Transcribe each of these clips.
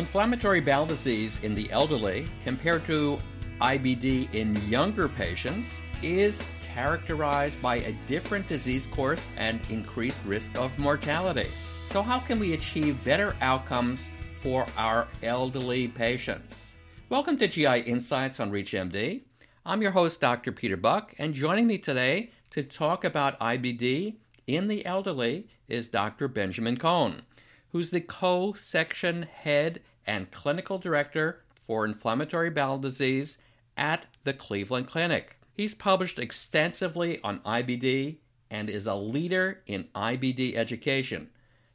Inflammatory bowel disease in the elderly compared to IBD in younger patients is characterized by a different disease course and increased risk of mortality. So, how can we achieve better outcomes for our elderly patients? Welcome to GI Insights on ReachMD. I'm your host, Dr. Peter Buch, and joining me today to talk about IBD in the elderly is Dr. Benjamin Cohen, who's the co section head and clinical director for inflammatory bowel disease at the Cleveland Clinic. He's published extensively on IBD and is a leader in IBD education.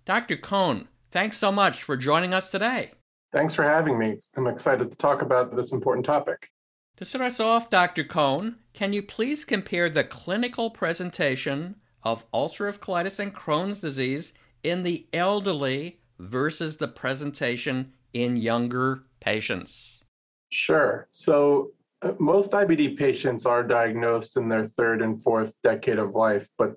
Dr. Cohen, thanks so much for joining us today. Thanks for having me. I'm excited to talk about this important topic. To start us off, Dr. Cohen, can you please compare the clinical presentation of ulcerative colitis and Crohn's disease in the elderly versus the presentation in younger patients? Sure. So, uh, most IBD patients are diagnosed in their third and fourth decade of life, but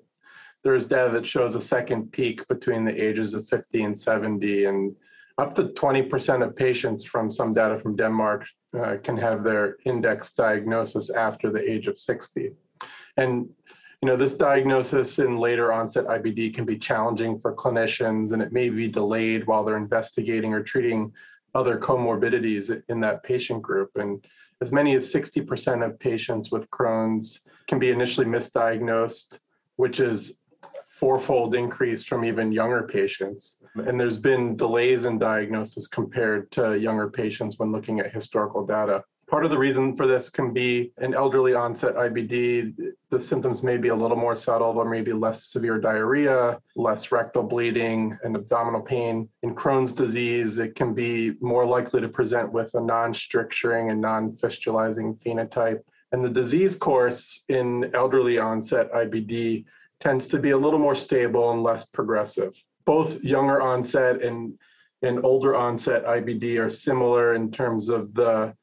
there's data that shows a second peak between the ages of 50 and 70, and up to 20% of patients from some data from Denmark uh, can have their index diagnosis after the age of 60. And you know, this diagnosis in later onset IBD can be challenging for clinicians and it may be delayed while they're investigating or treating other comorbidities in that patient group. And as many as 60% of patients with Crohn's can be initially misdiagnosed, which is fourfold increase from even younger patients. And there's been delays in diagnosis compared to younger patients when looking at historical data. Part of the reason for this can be an elderly onset IBD. The symptoms may be a little more subtle. There may be less severe diarrhea, less rectal bleeding, and abdominal pain. In Crohn's disease, it can be more likely to present with a non stricturing and non fistulizing phenotype. And the disease course in elderly onset IBD tends to be a little more stable and less progressive. Both younger onset and, and older onset IBD are similar in terms of the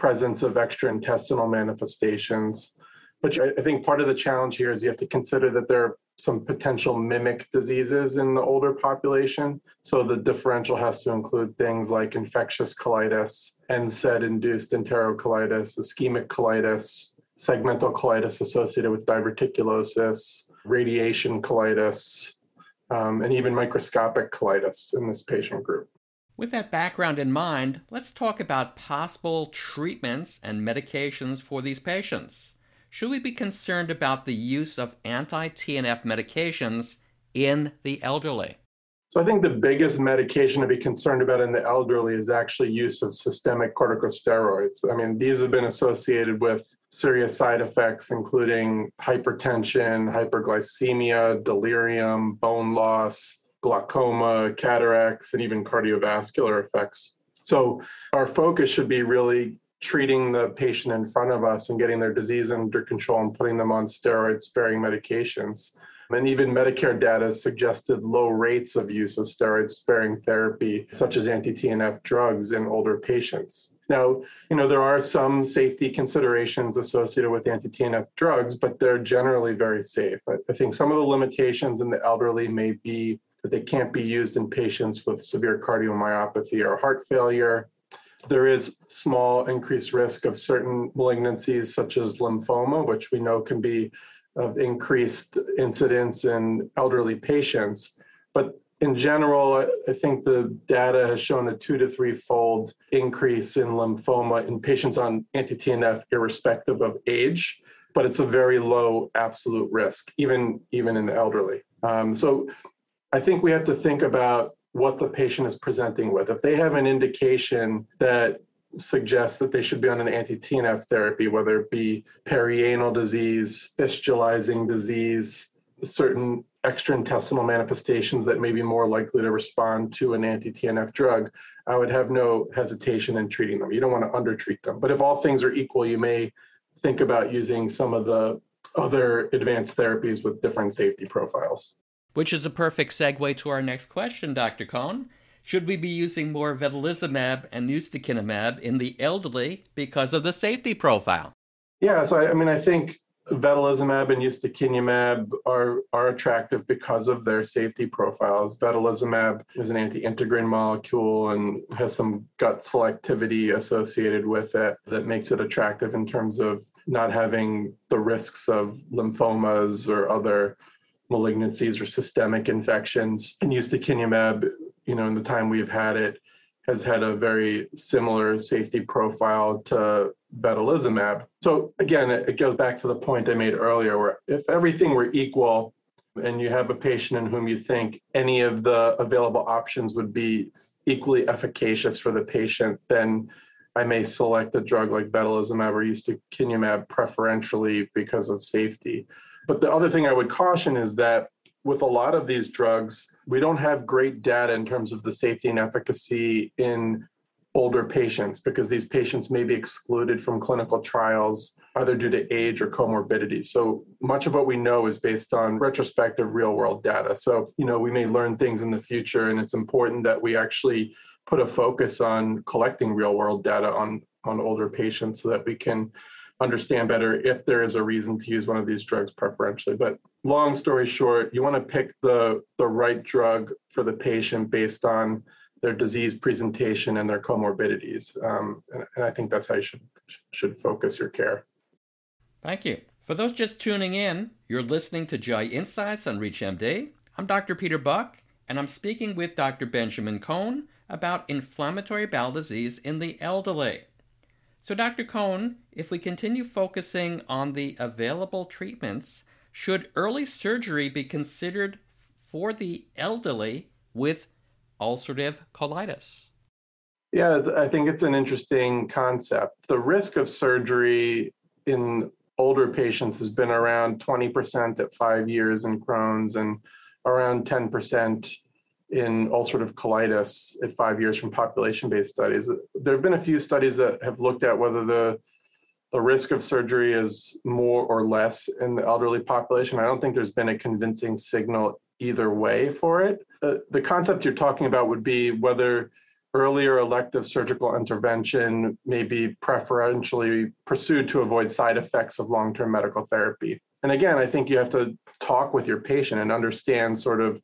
presence of extraintestinal manifestations. But I think part of the challenge here is you have to consider that there are some potential mimic diseases in the older population. So the differential has to include things like infectious colitis, NSAID induced enterocolitis, ischemic colitis, segmental colitis associated with diverticulosis, radiation colitis, um, and even microscopic colitis in this patient group. With that background in mind, let's talk about possible treatments and medications for these patients. Should we be concerned about the use of anti TNF medications in the elderly? So I think the biggest medication to be concerned about in the elderly is actually use of systemic corticosteroids. I mean, these have been associated with serious side effects, including hypertension, hyperglycemia, delirium, bone loss, glaucoma, cataracts, and even cardiovascular effects. So our focus should be really treating the patient in front of us and getting their disease under control and putting them on steroid sparing medications. And even Medicare data suggested low rates of use of steroid sparing therapy, such as anti TNF drugs in older patients. Now, you know, there are some safety considerations associated with anti TNF drugs, but they're generally very safe. I, I think some of the limitations in the elderly may be that they can't be used in patients with severe cardiomyopathy or heart failure. There is small increased risk of certain malignancies, such as lymphoma, which we know can be of increased incidence in elderly patients. But in general, I think the data has shown a two to three fold increase in lymphoma in patients on anti TNF, irrespective of age. But it's a very low absolute risk, even even in the elderly. Um, so, I think we have to think about what the patient is presenting with. If they have an indication that suggests that they should be on an anti-TNF therapy, whether it be perianal disease, fistulizing disease, certain extraintestinal manifestations that may be more likely to respond to an anti-TNF drug, I would have no hesitation in treating them. You don't want to undertreat them. But if all things are equal, you may think about using some of the other advanced therapies with different safety profiles. Which is a perfect segue to our next question, Dr. Cohen. Should we be using more vedolizumab and ustekinumab in the elderly because of the safety profile? Yeah, so I, I mean, I think vedolizumab and ustekinumab are, are attractive because of their safety profiles. Vedolizumab is an anti-integrin molecule and has some gut selectivity associated with it that makes it attractive in terms of not having the risks of lymphomas or other malignancies or systemic infections. And ustekinumab, you know, in the time we've had it, has had a very similar safety profile to vedolizumab. So again, it goes back to the point I made earlier, where if everything were equal, and you have a patient in whom you think any of the available options would be equally efficacious for the patient, then I may select a drug like vedolizumab or ustekinumab preferentially because of safety. But the other thing I would caution is that with a lot of these drugs, we don't have great data in terms of the safety and efficacy in older patients because these patients may be excluded from clinical trials either due to age or comorbidity. So much of what we know is based on retrospective real world data. So, you know, we may learn things in the future and it's important that we actually put a focus on collecting real world data on on older patients so that we can understand better if there is a reason to use one of these drugs preferentially. But long story short, you want to pick the the right drug for the patient based on their disease presentation and their comorbidities. Um, and, and I think that's how you should should focus your care. Thank you. For those just tuning in, you're listening to GI Insights on ReachMD. I'm Dr. Peter Buch, and I'm speaking with Dr. Benjamin Cohen about inflammatory bowel disease in the elderly. So, Dr. Cohen, if we continue focusing on the available treatments, should early surgery be considered for the elderly with ulcerative colitis? Yeah, I think it's an interesting concept. The risk of surgery in older patients has been around 20% at five years in Crohn's and around 10% in ulcerative colitis at five years from population-based studies. There have been a few studies that have looked at whether the the risk of surgery is more or less in the elderly population. I don't think there's been a convincing signal either way for it. Uh, the concept you're talking about would be whether earlier elective surgical intervention may be preferentially pursued to avoid side effects of long term medical therapy. And again, I think you have to talk with your patient and understand sort of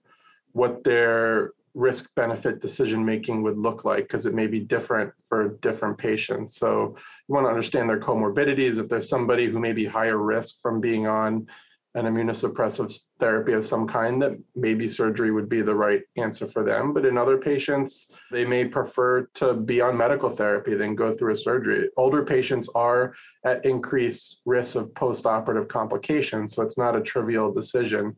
what their risk benefit decision making would look like because it may be different for different patients. So you want to understand their comorbidities. If there's somebody who may be higher risk from being on an immunosuppressive therapy of some kind that maybe surgery would be the right answer for them. But in other patients, they may prefer to be on medical therapy than go through a surgery. Older patients are at increased risk of postoperative complications, so it's not a trivial decision.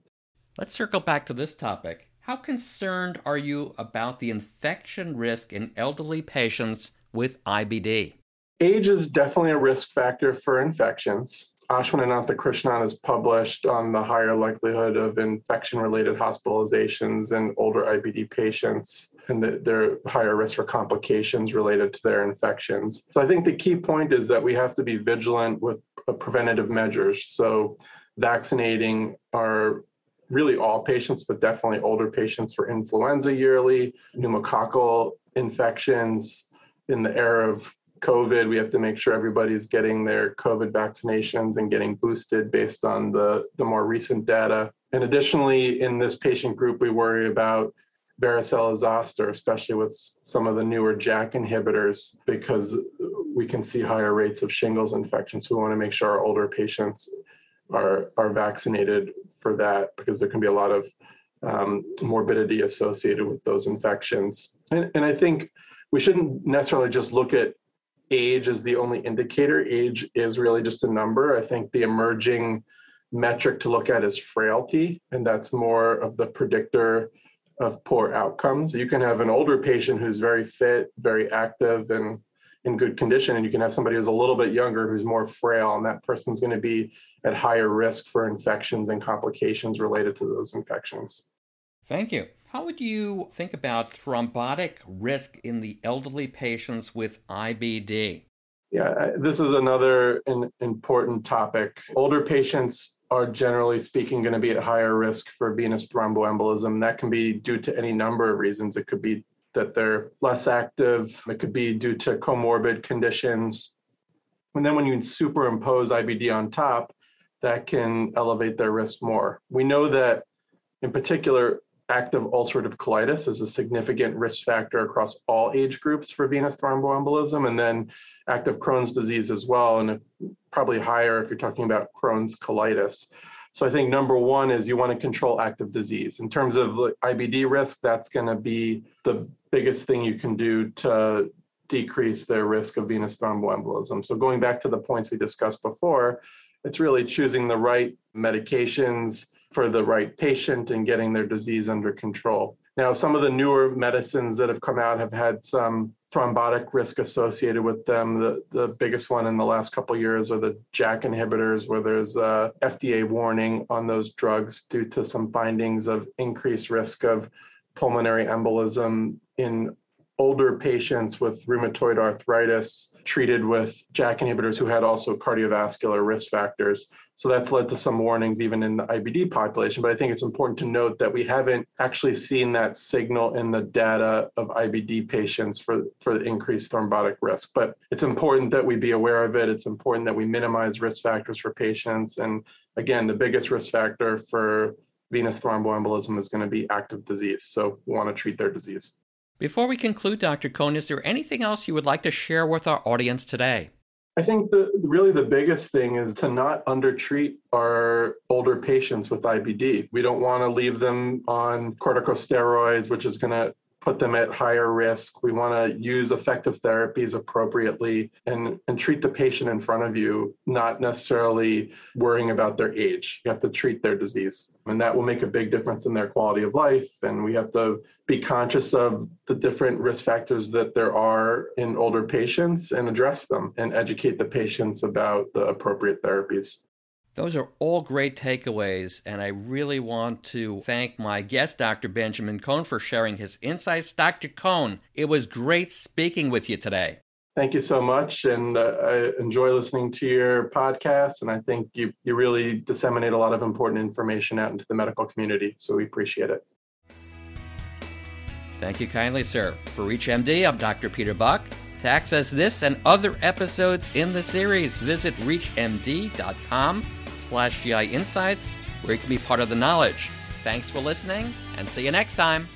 Let's circle back to this topic. How concerned are you about the infection risk in elderly patients with IBD? Age is definitely a risk factor for infections. Ashwin Ananthakrishnan has published on the higher likelihood of infection related hospitalizations in older IBD patients and they're higher risk for complications related to their infections. So I think the key point is that we have to be vigilant with uh, preventative measures. So vaccinating our really all patients, but definitely older patients for influenza yearly, pneumococcal infections in the era of COVID, we have to make sure everybody's getting their COVID vaccinations and getting boosted based on the, the more recent data. And additionally, in this patient group, we worry about varicella zoster, especially with some of the newer JAK inhibitors, because we can see higher rates of shingles infections. So we want to make sure our older patients are, are vaccinated for that because there can be a lot of um, morbidity associated with those infections. And, and I think we shouldn't necessarily just look at age as the only indicator. Age is really just a number. I think the emerging metric to look at is frailty, and that's more of the predictor of poor outcomes. You can have an older patient who's very fit, very active, and in good condition, and you can have somebody who's a little bit younger who's more frail, and that person's going to be at higher risk for infections and complications related to those infections. Thank you. How would you think about thrombotic risk in the elderly patients with IBD? Yeah, this is another an important topic. Older patients are generally speaking going to be at higher risk for venous thromboembolism. That can be due to any number of reasons. It could be that they're less active, it could be due to comorbid conditions. And then when you superimpose IBD on top, that can elevate their risk more. We know that, in particular, active ulcerative colitis is a significant risk factor across all age groups for venous thromboembolism, and then active Crohn's disease as well, and probably higher if you're talking about Crohn's colitis. So I think number one is you want to control active disease. In terms of IBD risk, that's going to be the biggest thing you can do to decrease their risk of venous thromboembolism. So going back to the points we discussed before, it's really choosing the right medications for the right patient and getting their disease under control. Now, some of the newer medicines that have come out have had some thrombotic risk associated with them. The, the biggest one in the last couple years are the JAK inhibitors, where there's a FDA warning on those drugs due to some findings of increased risk of pulmonary embolism in older patients with rheumatoid arthritis treated with JAK inhibitors who had also cardiovascular risk factors. So that's led to some warnings even in the IBD population. But I think it's important to note that we haven't actually seen that signal in the data of IBD patients for, for the increased thrombotic risk. But it's important that we be aware of it. It's important that we minimize risk factors for patients. And again, the biggest risk factor for venous thromboembolism is going to be active disease. So we want to treat their disease. Before we conclude, Dr. Cohen, is there anything else you would like to share with our audience today? I think the really the biggest thing is to not undertreat our older patients with IBD. We don't want to leave them on corticosteroids, which is going to put them at higher risk. We want to use effective therapies appropriately and, and treat the patient in front of you, not necessarily worrying about their age. You have to treat their disease, and that will make a big difference in their quality of life. And we have to be conscious of the different risk factors that there are in older patients and address them and educate the patients about the appropriate therapies. Those are all great takeaways, and I really want to thank my guest, Dr. Benjamin Cohen, for sharing his insights. Dr. Cohen, it was great speaking with you today. Thank you so much, and uh, I enjoy listening to your podcast, and I think you, you really disseminate a lot of important information out into the medical community, so we appreciate it. Thank you kindly, sir. For ReachMD, I'm Dr. Peter Buch. To access this and other episodes in the series, visit reachmd.com slash GI Insights, where you can be part of the knowledge. Thanks for listening, and see you next time.